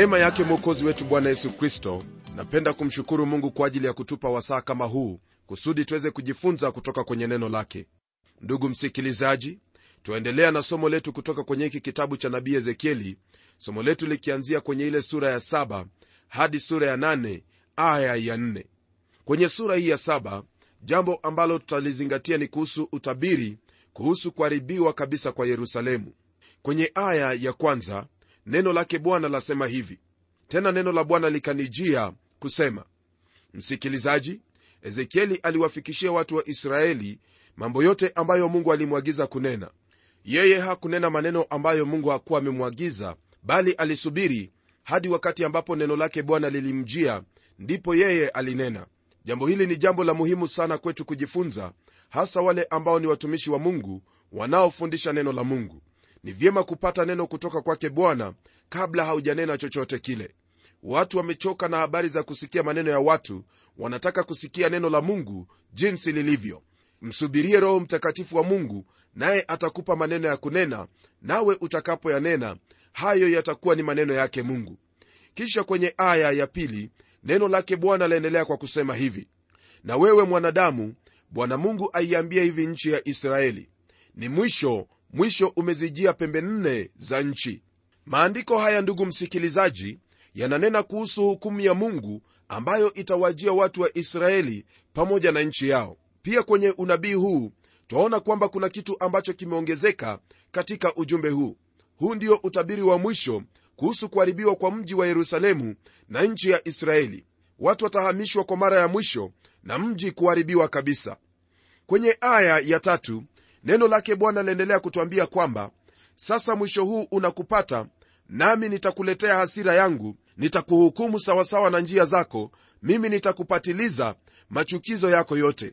neema yake mwokozi wetu bwana yesu kristo napenda kumshukuru mungu kwa ajili ya kutupa wasaa kama huu kusudi tuweze kujifunza kutoka kwenye neno lake. Ndugu msikilizaji twaendelea na somo letu kutoka kwenye hiki kitabu cha nabii ezekieli somo letu likianzia kwenye ile sura ya saba hadi sura ya nane aya ya nne. Kwenye sura hii ya saba jambo ambalo tutalizingatia ni kuhusu utabiri kuhusu kuharibiwa kabisa kwa yerusalemu. Kwenye aya ya kwanza neno lake bwana lasema hivi. Tena neno la bwana likanijia kusema msikilizaji ezekieli aliwafikishia watu wa israeli mambo yote ambayo mungu alimwagiza kunena. Yeye hakunena maneno ambayo mungu hakuwa amemwagiza bali alisubiri hadi wakati ambapo neno lake bwana lilimjia ndipo yeye alinena. Jambo hili ni jambo la muhimu sana kwetu kujifunza hasa wale ambao ni watumishi wa mungu wanaofundisha neno la mungu ni vyema kupata neno kutoka kwake bwana kabla haujanena chochote kile. Watu wamechoka na habari za kusikia maneno ya watu. Wanataka kusikia neno la mungu jinsi lilivyo. Msubirie roho mtakatifu wa mungu naye atakupa maneno ya kunena nawe utakapoyanena hayo yatakuwa ni maneno yake mungu. Kisha kwenye aya ya pili neno lake bwana laendelea kwa kusema hivi na wewe mwanadamu bwana mungu aiambia hivi nchi ya israeli ni mwisho mwisho umezijia pembe nne za nchi. Maandiko haya ndugu msikilizaji yananena kuhusu hukumu ya mungu ambayo itawajia watu wa israeli pamoja na nchi yao. Pia kwenye unabii huu twaona kwamba kuna kitu ambacho kimeongezeka katika ujumbe huu. Huu ndio utabiri wa mwisho kuhusu kuharibiwa kwa mji wa yerusalemu na nchi ya israeli. Watu watahamishwa kwa mara ya mwisho na mji kuharibiwa kabisa. Kwenye aya ya tatu neno lake bwana laendelea kutwambia kwamba sasa mwisho huu unakupata nami nitakuletea hasira yangu nitakuhukumu sawasawa na njia zako mimi nitakupatiliza machukizo yako yote.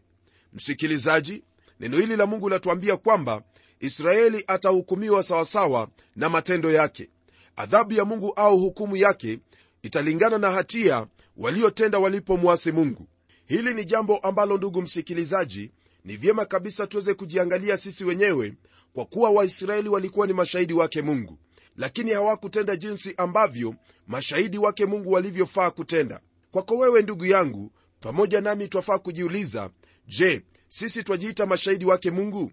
Msikilizaji neno hili la mungu latuambia kwamba israeli atahukumiwa sawasawa na matendo yake. Adhabu ya mungu au hukumu yake italingana na hatia waliotenda walipomwasi mungu. Hili ni jambo ambalo ndugu msikilizaji ni vyema kabisa tuweze kujiangalia sisi wenyewe kwa kuwa waisraeli walikuwa ni mashahidi wake mungu. Lakini hawakutenda jinsi ambavyo mashahidi wake mungu walivyofaa kutenda. Kwako wewe ndugu yangu pamoja nami twafaa kujiuliza je sisi twajiita mashahidi wake mungu?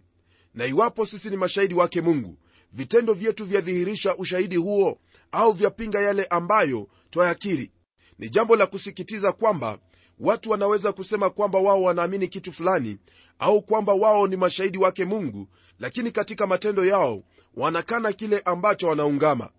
Na iwapo sisi ni mashahidi wake mungu vitendo vyetu vyadhihirisha ushahidi huo au vyapinga yale ambayo twayakiri? Ni jambo la kusikitiza kwamba watu wanaweza kusema kwamba wao wanaamini kitu fulani au kwamba wao ni mashahidi wake mungu lakini katika matendo yao wanakana kile ambacho wanaungama.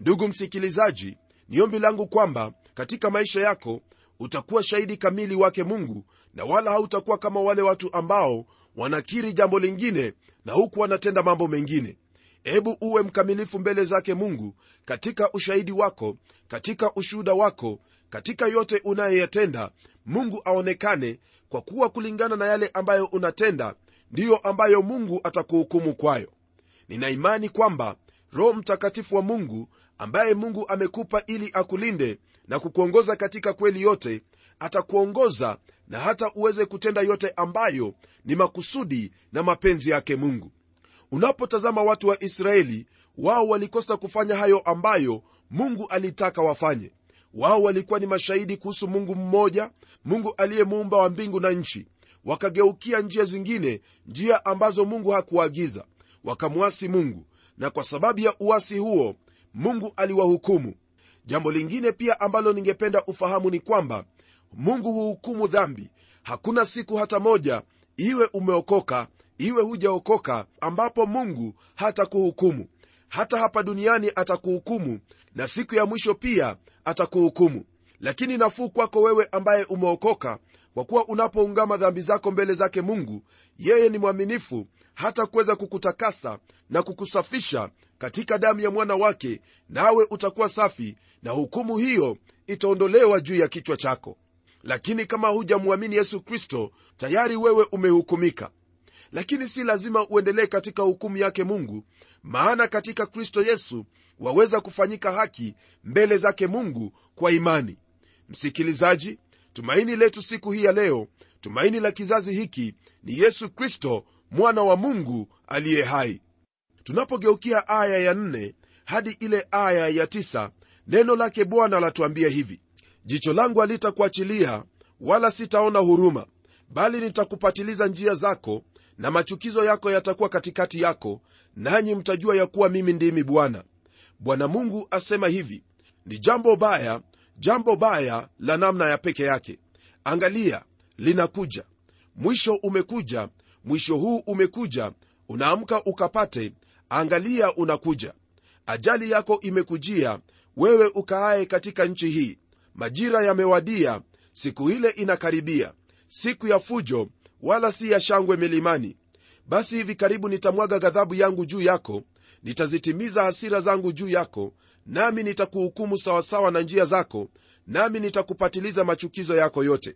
Ndugu msikilizaji ni ombi langu kwamba katika maisha yako utakuwa shahidi kamili wake mungu na wala hautakuwa kama wale watu ambao wanakiri jambo lingine na huku wanatenda mambo mengine. Hebu uwe mkamilifu mbele zake mungu katika ushahidi wako katika ushuhuda wako katika yote unayoyatenda mungu aonekane kwa kuwa kulingana na yale ambayo unatenda ndiyo ambayo mungu atakuhukumu kwayo. Nina imani kwamba roho mtakatifu wa mungu ambaye mungu amekupa ili akulinde na kukuongoza katika kweli yote atakuongoza na hata uweze kutenda yote ambayo ni makusudi na mapenzi yake mungu. Unapotazama watu wa israeli wao walikosa kufanya hayo ambayo mungu alitaka wafanye wao walikuwa ni mashahidi kuhusu mungu mmoja mungu aliyemuumba wa mbingu na nchi. Wakageukia njia zingine njia ambazo mungu hakuagiza wakamwasi mungu na kwa sababu ya uasi huo mungu aliwahukumu. Jambo lingine pia ambalo ningependa ufahamu ni kwamba mungu huhukumu dhambi. Hakuna siku hata moja iwe umeokoka iwe hujaokoka ambapo mungu hatakuhukumu. Hata hapa duniani atakuhukumu na siku ya mwisho pia atakuhukumu. Lakini nafuu kwako wewe ambaye umeokoka kwa kuwa unapoungama dhambi zako mbele zake mungu yeye ni mwaminifu hata kuweza kukutakasa na kukusafisha katika damu ya mwana wake nawe utakuwa safi na hukumu hiyo itaondolewa juu ya kichwa chako. Lakini kama hujamwamini yesu kristo tayari wewe umehukumika lakini si lazima uendelee katika hukumu yake mungu maana katika kristo yesu waweza kufanyika haki mbele zake mungu kwa imani. Msikilizaji tumaini letu siku hii ya leo tumaini la kizazi hiki ni yesu kristo mwana wa mungu aliye hai. Tunapogeukia aya ya nne hadi ile aya ya tisa neno lake bwana latuambia hivi jicho langu halitakuachilia wala sitaona huruma bali nitakupatiliza njia zako na machukizo yako yatakuwa katikati yako nanyi mtajua ya kuwa mimi ndimi bwana. Bwana mungu asema hivi ni jambo baya jambo baya la namna ya peke yake. Angalia linakuja. Mwisho umekuja mwisho huu umekuja unaamka ukapate angalia unakuja. Ajali yako imekujia wewe ukaaye katika nchi hii. Majira yamewadia siku ile inakaribia. Siku ya fujo wala si ya shangwe milimani. Basi hivi karibu nitamwaga ghadhabu yangu juu yako nitazitimiza hasira zangu juu yako nami nitakuhukumu sawasawa na njia zako nami nitakupatiliza machukizo yako yote.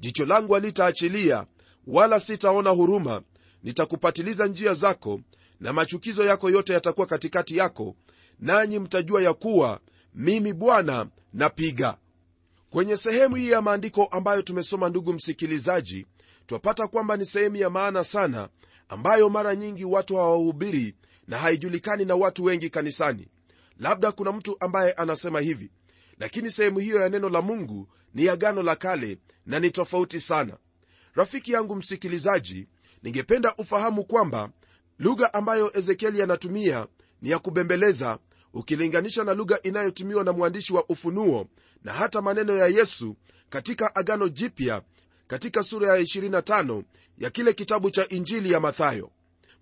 Jicho langu halitaachilia wala sitaona huruma. Nitakupatiliza njia zako na machukizo yako yote yatakuwa katikati yako nanyi mtajua ya kuwa mimi bwana napiga. Kwenye sehemu hii ya maandiko ambayo tumesoma ndugu msikilizaji twapata kwamba ni sehemu ya maana sana ambayo mara nyingi watu hawahubiri na haijulikani na watu wengi kanisani. Labda kuna mtu ambaye anasema hivi lakini sehemu hiyo ya neno la mungu ni agano la kale na ni tofauti sana. Rafiki yangu msikilizaji ningependa ufahamu kwamba lugha ambayo ezekieli anatumia ni ya kubembeleza ukilinganisha na lugha inayotumiwa na mwandishi wa ufunuo na hata maneno ya yesu katika agano jipya katika sura ya 25 ya kile kitabu cha injili ya mathayo.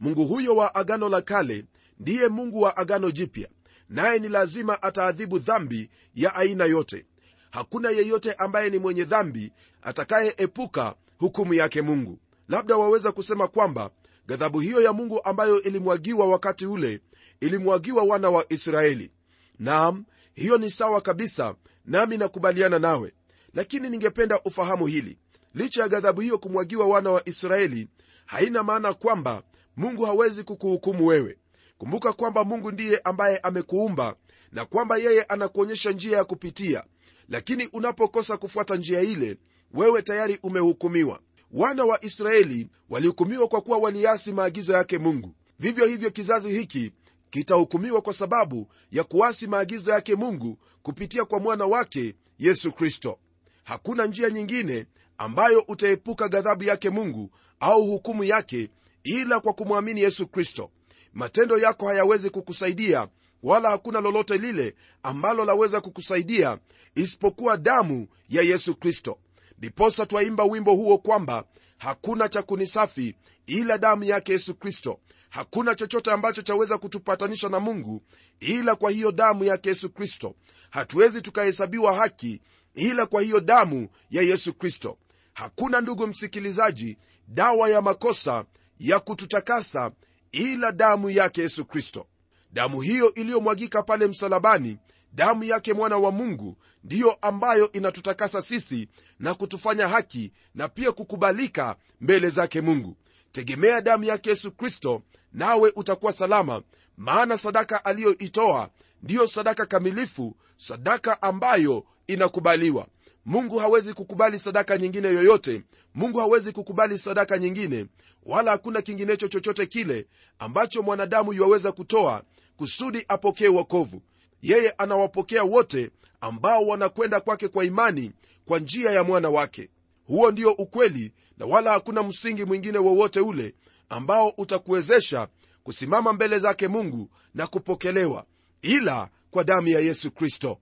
Mungu huyo wa agano la kale ndiye mungu wa agano jipya naye ni lazima ataadhibu dhambi ya aina yote. Hakuna yeyote ambaye ni mwenye dhambi atakayeepuka hukumu yake mungu. Labda waweza kusema kwamba ghadhabu hiyo ya mungu ambayo ilimwagiwa wakati ule ilimwagiwa wana wa israeli. Naam hiyo ni sawa kabisa nami nakubaliana nawe. Lakini ningependa ufahamu hili licha ya ghadhabu hiyo kumwagiwa wana wa israeli haina maana kwamba mungu hawezi kukuhukumu wewe. Kumbuka kwamba mungu ndiye ambaye amekuumba na kwamba yeye anakuonyesha njia ya kupitia. Lakini unapokosa kufuata njia ile wewe tayari umehukumiwa. Wana wa israeli walihukumiwa kwa kuwa waliasi maagizo yake mungu. Vivyo hivyo kizazi hiki kitahukumiwa kwa sababu ya kuasi maagizo yake mungu kupitia kwa mwana wake yesu kristo. Hakuna njia nyingine ambayo utaepuka ghadhabu yake mungu au hukumu yake ila kwa kumwamini yesu kristo. Matendo yako hayawezi kukusaidia wala hakuna lolote lile ambalo laweza kukusaidia isipokuwa damu ya yesu kristo. Ndiposa twaimba wimbo huo kwamba hakuna cha kunisafi ila damu yake yesu kristo. Hakuna chochote ambacho chaweza kutupatanisha na mungu ila kwa hiyo damu yake yesu kristo. Hatuwezi tukahesabiwa haki ila kwa hiyo damu ya yesu kristo hakuna ndugu msikilizaji dawa ya makosa ya kututakasa ila damu yake yesu kristo. Damu hiyo iliyomwagika pale msalabani damu yake mwana wa mungu ndiyo ambayo inatutakasa sisi na kutufanya haki na pia kukubalika mbele zake mungu. Tegemea damu yake yesu kristo nawe utakuwa salama maana sadaka aliyoitoa ndiyo sadaka kamilifu sadaka ambayo inakubaliwa mungu hawezi kukubali sadaka nyingine yoyote. Mungu hawezi kukubali sadaka nyingine wala hakuna kinginecho chochote kile ambacho mwanadamu yuwaweza kutoa kusudi apokee wokovu. Yeye anawapokea wote ambao wanakwenda kwake kwa imani kwa njia ya mwana wake. Huo ndio ukweli na wala hakuna msingi mwingine wowote ule ambao utakuwezesha kusimama mbele zake mungu na kupokelewa ila kwa damu ya yesu kristo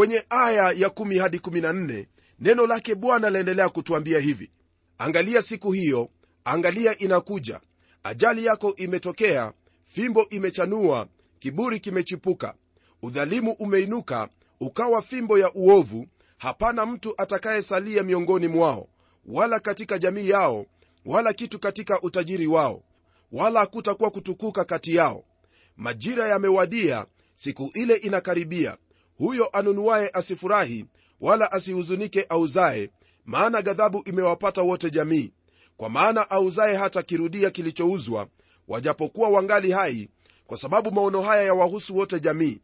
kwenye aya ya 1 hadi 14 neno lake bwana laendelea kutuambia hivi. Angalia siku hiyo angalia inakuja. Ajali yako imetokea fimbo imechanua kiburi kimechipuka. Udhalimu umeinuka ukawa fimbo ya uovu. Hapana mtu atakayesalia miongoni mwao wala katika jamii yao wala kitu katika utajiri wao wala hakutakuwa kutukuka kati yao. Majira yamewadia siku ile inakaribia huyo anunuaye asifurahi wala asihuzunike auzaye maana ghadhabu imewapata wote jamii. Kwa maana auzaye hata kirudia kilichouzwa wajapokuwa wangali hai kwa sababu maono haya yawahusu wote jamii.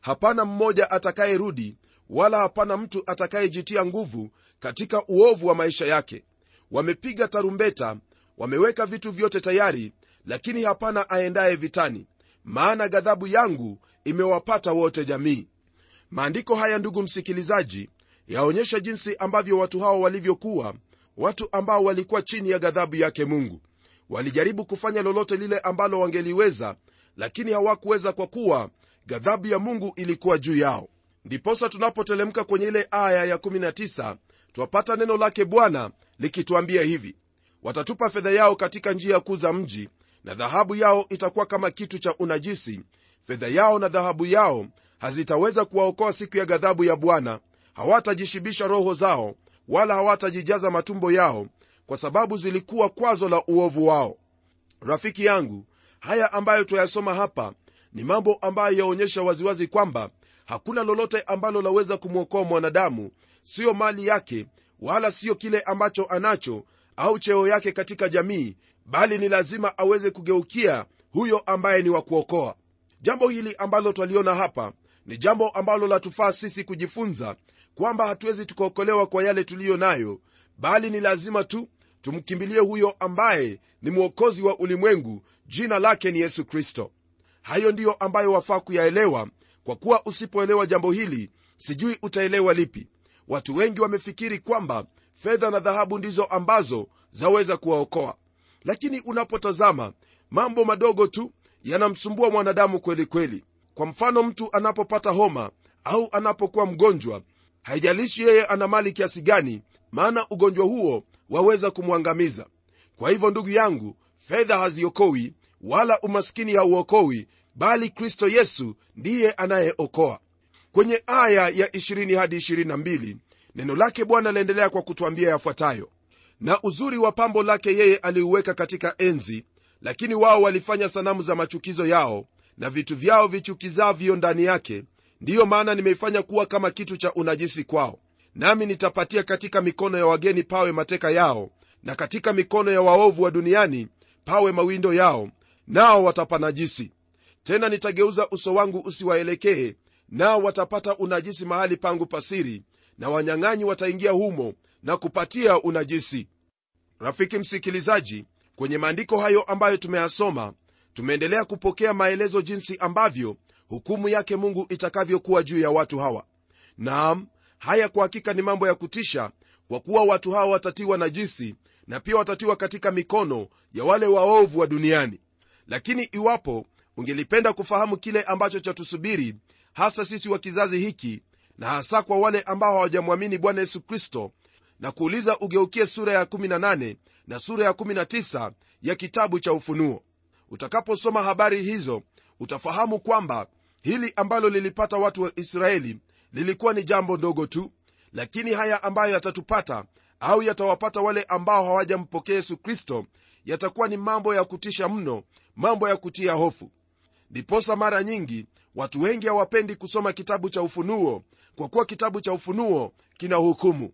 Hapana mmoja atakayerudi wala hapana mtu atakayejitia nguvu katika uovu wa maisha yake. Wamepiga tarumbeta wameweka vitu vyote tayari lakini hapana aendaye vitani maana ghadhabu yangu imewapata wote jamii maandiko haya ndugu msikilizaji yaonyesha jinsi ambavyo watu hao walivyokuwa watu ambao walikuwa chini ya ghadhabu yake mungu. Walijaribu kufanya lolote lile ambalo wangeliweza lakini hawakuweza kwa kuwa ghadhabu ya mungu ilikuwa juu yao. Ndiposa tunapotelemka kwenye ile aya ya19 twapata neno lake bwana likituambia hivi. Watatupa fedha yao katika njia kuu za mji na dhahabu yao itakuwa kama kitu cha unajisi. Fedha yao na dhahabu yao hazitaweza kuwaokoa siku ya ghadhabu ya bwana. Hawatajishibisha roho zao wala hawatajijaza matumbo yao kwa sababu zilikuwa kwazo la uovu wao. Rafiki yangu haya ambayo twayasoma hapa ni mambo ambayo yaonyesha waziwazi kwamba hakuna lolote ambalo laweza kumwokoa mwanadamu siyo mali yake wala siyo kile ambacho anacho au cheo yake katika jamii bali ni lazima aweze kugeukia huyo ambaye ni wa kuokoa. Jambo hili ambalo twaliona hapa ni jambo ambalo latufaa sisi kujifunza kwamba hatuwezi tukaokolewa kwa yale tuliyo nayo bali ni lazima tu tumkimbilie huyo ambaye ni mwokozi wa ulimwengu jina lake ni yesu kristo. Hayo ndiyo ambayo wafaa kuyaelewa kwa kuwa usipoelewa jambo hili sijui utaelewa lipi. Watu wengi wamefikiri kwamba fedha na dhahabu ndizo ambazo zaweza kuwaokoa. Lakini unapotazama mambo madogo tu yanamsumbua mwanadamu kweli kweli kwa mfano mtu anapopata homa au anapokuwa mgonjwa haijalishi yeye ana mali kiasi gani maana ugonjwa huo waweza kumwangamiza. Kwa hivyo ndugu yangu fedha haziokowi wala umaskini hauokowi bali kristo yesu ndiye anayeokoa. Kwenye aya ya 20 hadi 22 neno lake bwana laendelea kwa kutwambia yafuatayo. Na uzuri wa pambo lake yeye aliuweka katika enzi lakini wao walifanya sanamu za machukizo yao na vitu vyao vichukizavyo ndani yake ndiyo maana nimeifanya kuwa kama kitu cha unajisi kwao. Nami nitapatia katika mikono ya wageni pawe mateka yao na katika mikono ya waovu wa duniani pawe mawindo yao nao watapanajisi. Tena nitageuza uso wangu usiwaelekee nao watapata unajisi mahali pangu pasiri na wanyang'anyi wataingia humo na kupatia unajisi. Rafiki msikilizaji kwenye maandiko hayo ambayo tumeyasoma tumeendelea kupokea maelezo jinsi ambavyo hukumu yake mungu itakavyokuwa juu ya watu hawa. Naam haya kwa hakika ni mambo ya kutisha kwa kuwa watu hawa watatiwa najisi na pia watatiwa katika mikono ya wale waovu wa duniani. Lakini iwapo ungelipenda kufahamu kile ambacho chatusubiri hasa sisi wa kizazi hiki na hasa kwa wale ambao hawajamwamini bwana yesu kristo na kuuliza ugeukie sura ya 18 na sura ya 19 ya kitabu cha ufunuo utakaposoma habari hizo utafahamu kwamba hili ambalo lilipata watu wa israeli lilikuwa ni jambo ndogo tu lakini haya ambayo yatatupata au yatawapata wale ambao hawajampokea yesu kristo yatakuwa ni mambo ya kutisha mno mambo ya kutia hofu. Ndiposa mara nyingi watu wengi hawapendi kusoma kitabu cha ufunuo kwa kuwa kitabu cha ufunuo kina hukumu.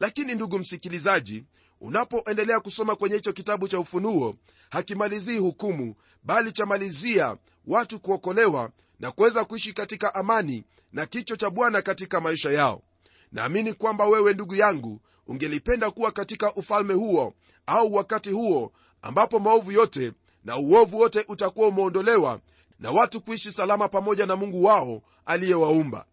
Lakini ndugu msikilizaji unapoendelea kusoma kwenye hicho kitabu cha ufunuo hakimalizii hukumu bali chamalizia watu kuokolewa na kuweza kuishi katika amani na kicho cha bwana katika maisha yao. Naamini kwamba wewe ndugu yangu ungelipenda kuwa katika ufalme huo au wakati huo ambapo maovu yote na uovu wote utakuwa umeondolewa na watu kuishi salama pamoja na mungu wao aliyewaumba.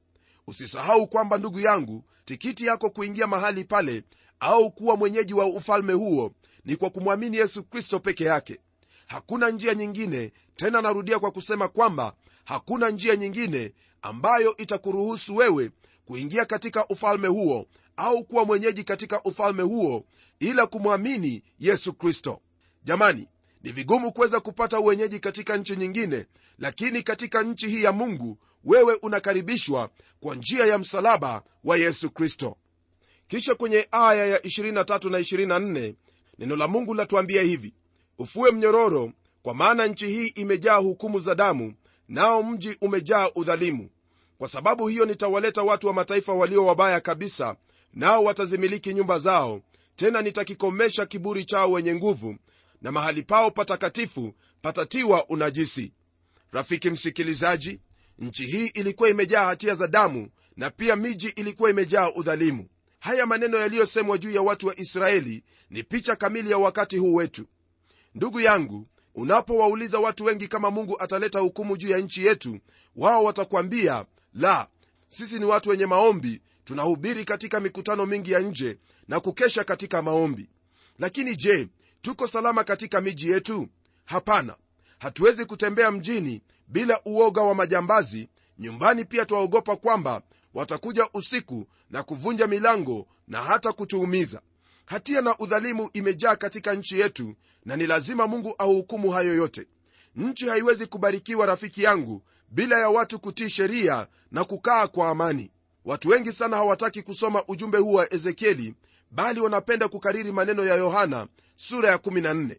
Usisahau kwamba ndugu yangu tikiti yako kuingia mahali pale au kuwa mwenyeji wa ufalme huo ni kwa kumwamini yesu kristo peke yake. Hakuna njia nyingine tena narudia kwa kusema kwamba hakuna njia nyingine ambayo itakuruhusu wewe kuingia katika ufalme huo au kuwa mwenyeji katika ufalme huo ila kumwamini yesu kristo. Jamani ni vigumu kuweza kupata uwenyeji katika nchi nyingine lakini katika nchi hii ya mungu wewe unakaribishwa kwa njia ya msalaba wa yesu kristo kisha kwenye aya ya 23 na 24 neno la mungu latuambia hivi ufue mnyororo kwa maana nchi hii imejaa hukumu za damu nao mji umejaa udhalimu. Kwa sababu hiyo nitawaleta watu wa mataifa walio wabaya kabisa nao watazimiliki nyumba zao. Tena nitakikomesha kiburi chao wenye nguvu na mahali pao patakatifu patatiwa unajisi. Rafiki msikilizaji nchi hii ilikuwa imejaa hatia za damu na pia miji ilikuwa imejaa udhalimu haya maneno yaliyosemwa juu ya watu wa israeli ni picha kamili ya wakati huu wetu. Ndugu yangu unapowauliza watu wengi kama mungu ataleta hukumu juu ya nchi yetu wao watakwambia la sisi ni watu wenye maombi tunahubiri katika mikutano mingi ya nje na kukesha katika maombi. Lakini je tuko salama katika miji yetu? Hapana. Hatuwezi kutembea mjini bila uoga wa majambazi. Nyumbani pia twaogopa kwamba watakuja usiku na kuvunja milango na hata kutuumiza. Hatia na udhalimu imejaa katika nchi yetu na ni lazima mungu ahukumu hayo yote. Nchi haiwezi kubarikiwa rafiki yangu bila ya watu kutii sheria na kukaa kwa amani. Watu wengi sana hawataki kusoma ujumbe huu wa ezekieli bali wanapenda kukariri maneno ya yohana sura ya 14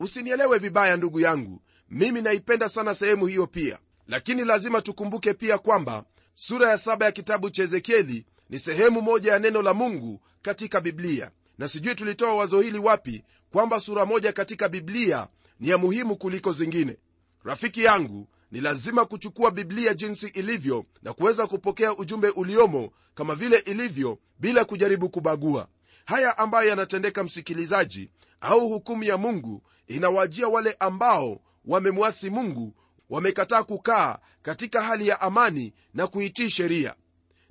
usinielewe vibaya ndugu yangu. Mimi naipenda sana sehemu hiyo pia. Lakini lazima tukumbuke pia kwamba sura ya saba ya kitabu cha ezekieli ni sehemu moja ya neno la mungu katika biblia. Na sijui tulitoa wazo hili wapi kwamba sura moja katika biblia ni ya muhimu kuliko zingine. Rafiki yangu ni lazima kuchukua biblia jinsi ilivyo na kuweza kupokea ujumbe uliomo kama vile ilivyo bila kujaribu kubagua. Haya ambayo yanatendeka msikilizaji au hukumu ya mungu inawajia wale ambao wamemwasi mungu wamekataa kukaa katika hali ya amani na kuitii sheria.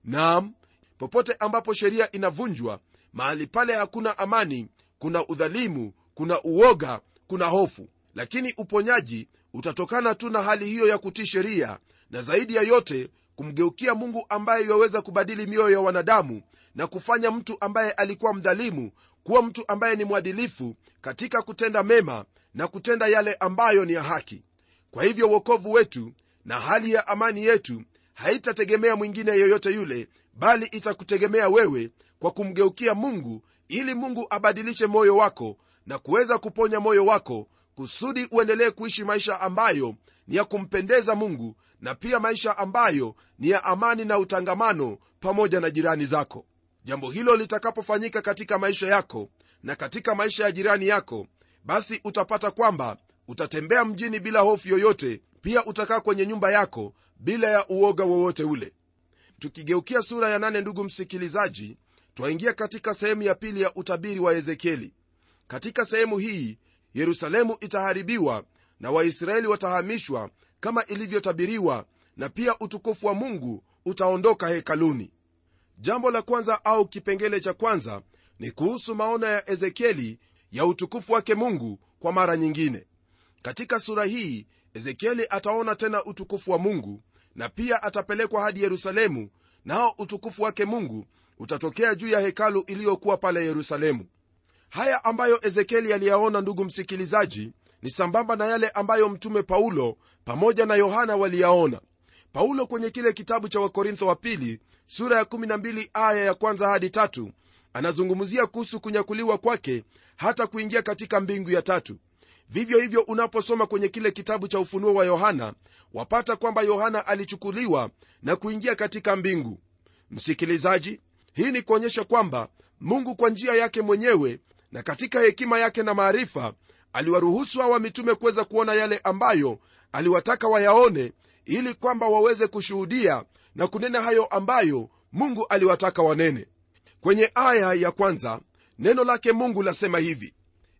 Naam popote ambapo sheria inavunjwa mahali pale hakuna amani kuna udhalimu kuna uoga kuna hofu. Lakini uponyaji utatokana tu na hali hiyo ya kutii sheria na zaidi ya yote kumgeukia mungu ambaye yaweza kubadili mioyo ya wanadamu na kufanya mtu ambaye alikuwa mdhalimu kuwa mtu ambaye ni mwadilifu katika kutenda mema na kutenda yale ambayo ni ya haki kwa hivyo uokovu wetu na hali ya amani yetu haitategemea mwingine yoyote yule bali itakutegemea wewe kwa kumgeukia mungu ili mungu abadilishe moyo wako na kuweza kuponya moyo wako kusudi uendelee kuishi maisha ambayo ni ya kumpendeza mungu na pia maisha ambayo ni ya amani na utangamano pamoja na jirani zako. Jambo hilo litakapofanyika katika maisha yako na katika maisha ya jirani yako basi utapata kwamba utatembea mjini bila hofu yoyote pia utakaa kwenye nyumba yako bila ya uoga wowote ule. Tukigeukia sura ya nane ndugu msikilizaji twaingia katika sehemu ya pili ya utabiri wa ezekieli. Katika sehemu hii yerusalemu itaharibiwa na waisraeli watahamishwa kama ilivyotabiriwa na pia utukufu wa mungu utaondoka hekaluni. Jambo la kwanza au kipengele cha kwanza ni kuhusu maono ya ezekieli ya utukufu wake mungu kwa mara nyingine katika sura hii ezekieli ataona tena utukufu wa mungu na pia atapelekwa hadi yerusalemu nao utukufu wake mungu utatokea juu ya hekalu iliyokuwa pale yerusalemu. Haya ambayo ezekieli aliyaona ndugu msikilizaji ni sambamba na yale ambayo mtume paulo pamoja na yohana waliyaona. Paulo kwenye kile kitabu cha wakorintho wa pili sura ya 12 aya ya kwanza hadi tatu anazungumzia kuhusu kunyakuliwa kwake hata kuingia katika mbingu ya tatu vivyo hivyo unaposoma kwenye kile kitabu cha ufunuo wa yohana wapata kwamba yohana alichukuliwa na kuingia katika mbingu. Msikilizaji hii ni kuonyesha kwamba mungu kwa njia yake mwenyewe na katika hekima yake na maarifa aliwaruhusu hawa mitume kuweza kuona yale ambayo aliwataka wayaone ili kwamba waweze kushuhudia na kunena hayo ambayo mungu aliwataka wanene. Kwenye aya ya kwanza neno lake mungu lasema hivi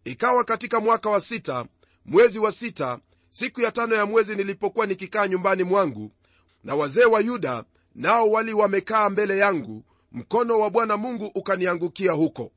ikawa katika mwaka wa sita mwezi wa sita siku ya tano ya mwezi nilipokuwa nikikaa nyumbani mwangu na wazee wa yuda nao wali wamekaa mbele yangu mkono wa bwana mungu ukaniangukia huko.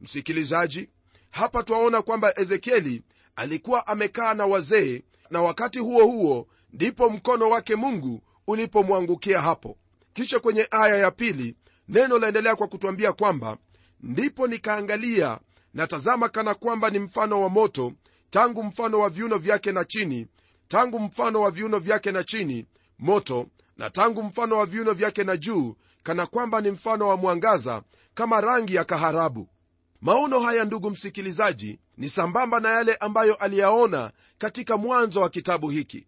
Msikilizaji hapa twaona kwamba ezekieli alikuwa amekaa na wazee na wakati huo huo ndipo mkono wake mungu ulipomwangukia hapo. Kisha kwenye aya ya pili neno laendelea kwa kutwambia kwamba ndipo nikaangalia na tazama kana kwamba ni mfano wa moto tangu mfano wa viuno vyake na chini tangu mfano wa viuno vyake na chini moto na tangu mfano wa viuno vyake na juu kana kwamba ni mfano wa mwangaza kama rangi ya kaharabu. Maono haya ndugu msikilizaji ni sambamba na yale ambayo aliyaona katika mwanzo wa kitabu hiki.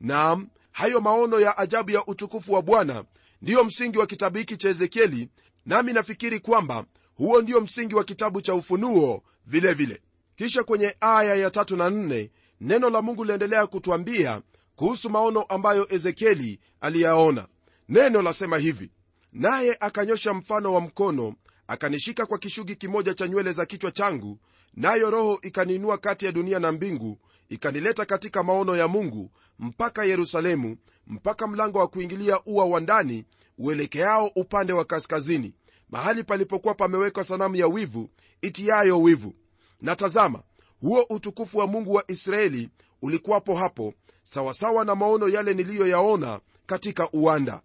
Naam hayo maono ya ajabu ya utukufu wa bwana ndiyo msingi wa kitabu hiki cha ezekieli nami nafikiri kwamba huo ndio msingi wa kitabu cha ufunuo vilevile vile. kisha kwenye aya ya tatu na nne neno la mungu liendelea kutwambia kuhusu maono ambayo ezekieli aliyaona neno lasema hivi naye akanyosha mfano wa mkono akanishika kwa kishugi kimoja cha nywele za kichwa changu nayo roho ikaniinua kati ya dunia na mbingu ikanileta katika maono ya mungu mpaka yerusalemu mpaka mlango wa kuingilia ua wa ndani uelekeao upande wa kaskazini mahali palipokuwa pamewekwa sanamu ya wivu itiayo wivu. Na tazama huo utukufu wa mungu wa israeli ulikuwapo hapo sawasawa na maono yale niliyoyaona katika uwanda.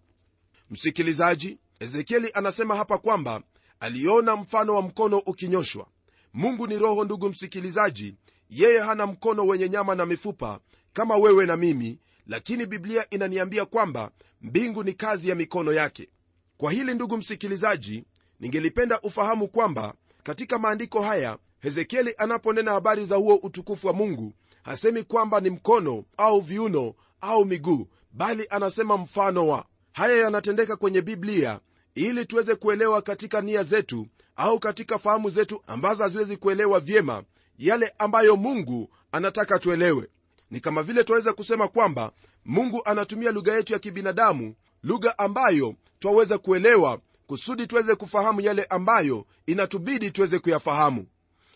Msikilizaji ezekieli anasema hapa kwamba aliona mfano wa mkono ukinyoshwa. Mungu ni roho ndugu msikilizaji. Yeye hana mkono wenye nyama na mifupa kama wewe na mimi lakini biblia inaniambia kwamba mbingu ni kazi ya mikono yake. Kwa hili ndugu msikilizaji ningelipenda ufahamu kwamba katika maandiko haya hezekieli anaponena habari za huo utukufu wa mungu hasemi kwamba ni mkono au viuno au miguu bali anasema mfano wa. Haya yanatendeka kwenye biblia ili tuweze kuelewa katika nia zetu au katika fahamu zetu ambazo haziwezi kuelewa vyema yale ambayo mungu anataka tuelewe. Ni kama vile twaweza kusema kwamba mungu anatumia lugha yetu ya kibinadamu lugha ambayo twaweza kuelewa kusudi tuweze kufahamu yale ambayo inatubidi tuweze kuyafahamu.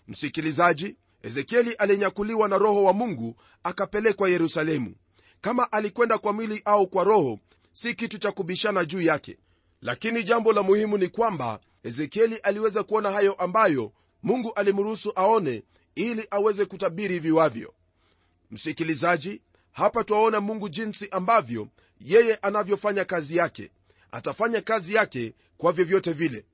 Msikilizaji ezekieli alinyakuliwa na roho wa mungu akapelekwa yerusalemu. Kama alikwenda kwa mwili au kwa roho si kitu cha kubishana juu yake. Lakini jambo la muhimu ni kwamba ezekieli aliweza kuona hayo ambayo mungu alimruhusu aone ili aweze kutabiri viwavyo. Msikilizaji hapa twaona mungu jinsi ambavyo yeye anavyofanya kazi yake atafanya kazi yake kwa vyovyote vile.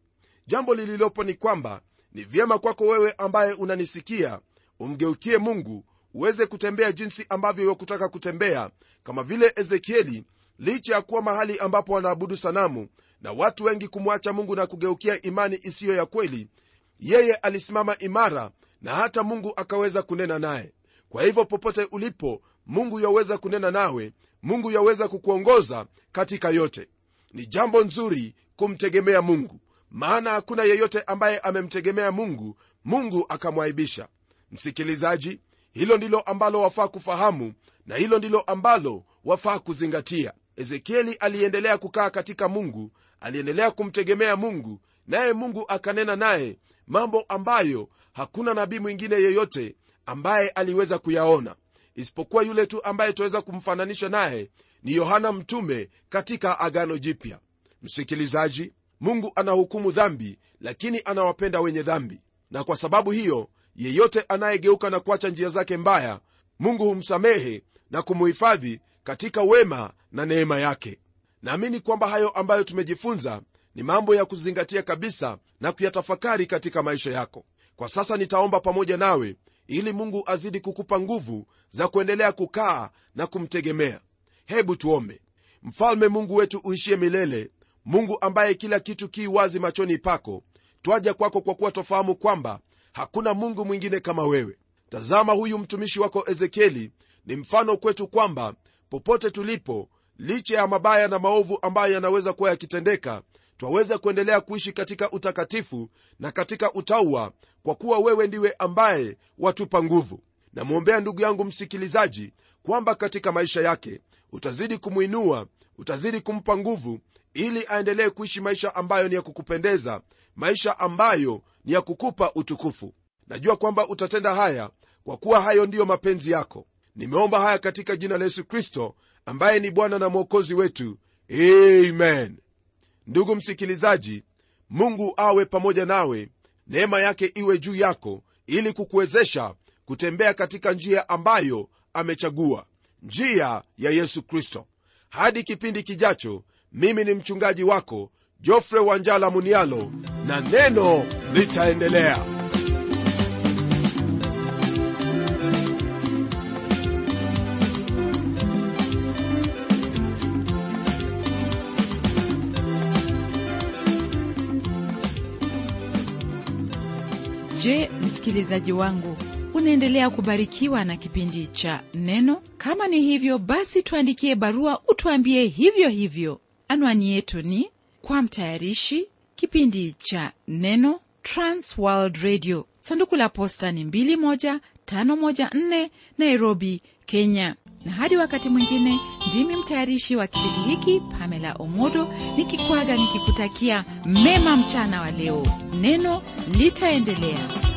Jambo lililopo ni kwamba ni vyema kwako wewe ambaye unanisikia umgeukie mungu uweze kutembea jinsi ambavyo wakutaka kutembea kama vile ezekieli licha ya kuwa mahali ambapo wanaabudu sanamu na watu wengi kumwacha mungu na kugeukia imani isiyo ya kweli yeye alisimama imara na hata mungu akaweza kunena naye. Kwa hivyo popote ulipo mungu yaweza kunena nawe mungu yaweza kukuongoza katika yote ni jambo nzuri kumtegemea mungu maana hakuna yeyote ambaye amemtegemea mungu mungu akamwaibisha. Msikilizaji hilo ndilo ambalo wafaa kufahamu na hilo ndilo ambalo wafaa kuzingatia. Ezekieli aliendelea kukaa katika mungu aliendelea kumtegemea mungu naye mungu akanena naye mambo ambayo hakuna nabii mwingine yeyote ambaye aliweza kuyaona. Isipokuwa yule tu ambaye tunaweza kumfananisha naye ni yohana mtume katika agano jipya. Msikilizaji mungu anahukumu dhambi lakini anawapenda wenye dhambi. Na kwa sababu hiyo yeyote anayegeuka na kuacha njia zake mbaya mungu humsamehe na kumuhifadhi katika wema na neema yake. Naamini kwamba hayo ambayo tumejifunza ni mambo ya kuzingatia kabisa na kuyatafakari katika maisha yako. Kwa sasa nitaomba pamoja nawe ili mungu azidi kukupa nguvu za kuendelea kukaa na kumtegemea hebu tuombe. Mfalme mungu wetu uishie milele mungu ambaye kila kitu kii wazi machoni pako twaja kwako kwa kuwa twafahamu kwamba hakuna mungu mwingine kama wewe. Tazama huyu mtumishi wako ezekieli ni mfano kwetu kwamba popote tulipo licha ya mabaya na maovu ambayo yanaweza kuwa yakitendeka twaweza kuendelea kuishi katika utakatifu na katika utaua kwa kuwa wewe ndiwe ambaye watupa nguvu. Namwombea ndugu yangu msikilizaji kwamba katika maisha yake utazidi kumwinua utazidi kumpa nguvu ili aendelee kuishi maisha ambayo ni ya kukupendeza maisha ambayo ni ya kukupa utukufu. Najua kwamba utatenda haya kwa kuwa hayo ndiyo mapenzi yako. Nimeomba haya katika jina la yesu kristo ambaye ni bwana na mwokozi wetu. Amen. Ndugu msikilizaji mungu awe pamoja nawe neema yake iwe juu yako ili kukuwezesha kutembea katika njia ambayo amechagua njia ya yesu kristo. Hadi kipindi kijacho mimi ni mchungaji wako jofre wanjala munialo na neno litaendelea. Je msikilizaji wangu unaendelea kubarikiwa na kipindi cha neno. Kama ni hivyo basi tuandikie barua utuambie hivyo hivyo. Anwani yetu ni kwa mtayarishi kipindi cha neno transworld radio. Sanduku la posta ni 21514 nairobi kenya. Na hadi wakati mwingine ndimi mtayarishi wa kipindi hiki pamela omodo nikikwaga nikikutakia mema mchana wa leo. Neno litaendelea